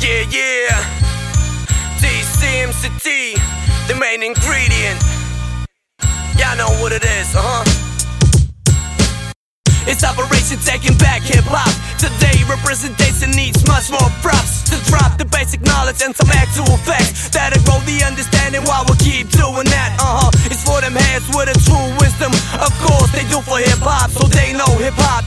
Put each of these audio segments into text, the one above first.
Yeah, yeah. DCMCT, the main ingredient. Y'all know what it is, uh huh. It's Operation Taking Back Hip Hop. Today, representation needs much more props to drop the basic knowledge and some actual facts that'll grow the understanding while we keep doing that. Uh huh. It's for them heads with a true wisdom. Of course, they do for hip hop, so they know hip hop.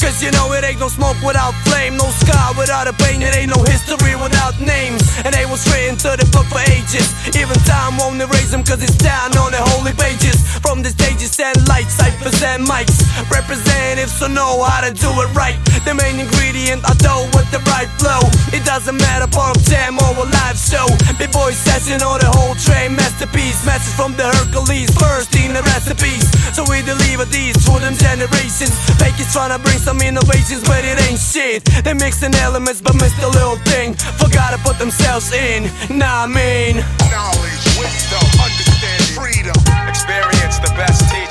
Cause you know it ain't no smoke without flame, no scar without a pain, it ain't no history without names. And they will straight to the book for ages. Even time won't erase them, cause it's down on the holy pages. From the stages and lights, ciphers and mics. Representatives so know how to do it right. The main ingredient, I dough with the right flow. It doesn't matter, pump jam or a live show. Big boy session or the whole train masterpiece. Message from the Hercules, first in the recipes. So we deliver these to them generations. Fakers trying to bring some innovations, but it ain't shit. They mixing elements, but miss the little thing. Forgot to put themselves in. Nah, I mean. Knowledge, wisdom, understanding, freedom. Experience the best teacher.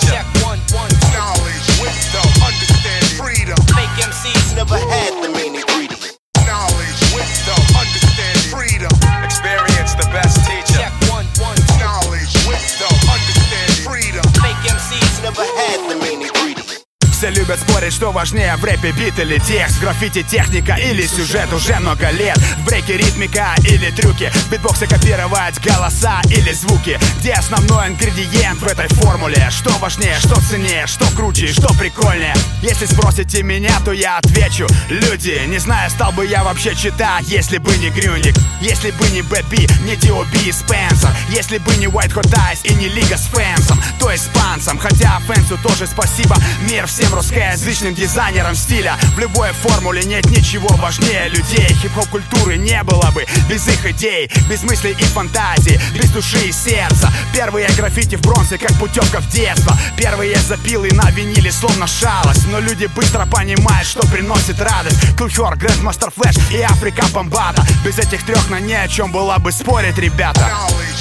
Любят спорить, что важнее в рэпе бит или текст. Граффити техника или сюжет уже много лет. В бреке ритмика или трюки. В битбоксе копировать голоса или звуки. Где основной ингредиент в этой формуле? Что важнее, что ценнее, что круче что прикольнее? Если спросите меня, то я отвечу. Люди, не знаю, стал бы я вообще читать Если бы не Грюндик Если бы не Бэби, не Диоби и Спенсер. Если бы не White Hot Eyes и не Лига с Фэнсом. То есть панцем. Хотя Фэнсу тоже спасибо. Мир всем русскоязычным дизайнерам стиля. В любой формуле нет ничего важнее людей. Хип-хоп культуры не было бы без их идей Без мыслей и фантазии, без души и сердца. Первые граффити в бронзе, как путевка в детство. Первые запилы на виниле, словно шалость. Но люди быстро понимают, что приносит радость. Клухер, Грэндмастер Флэш и Африка Бомбата Без этих трех на ни о чем было бы спорить, ребята. Knowledge,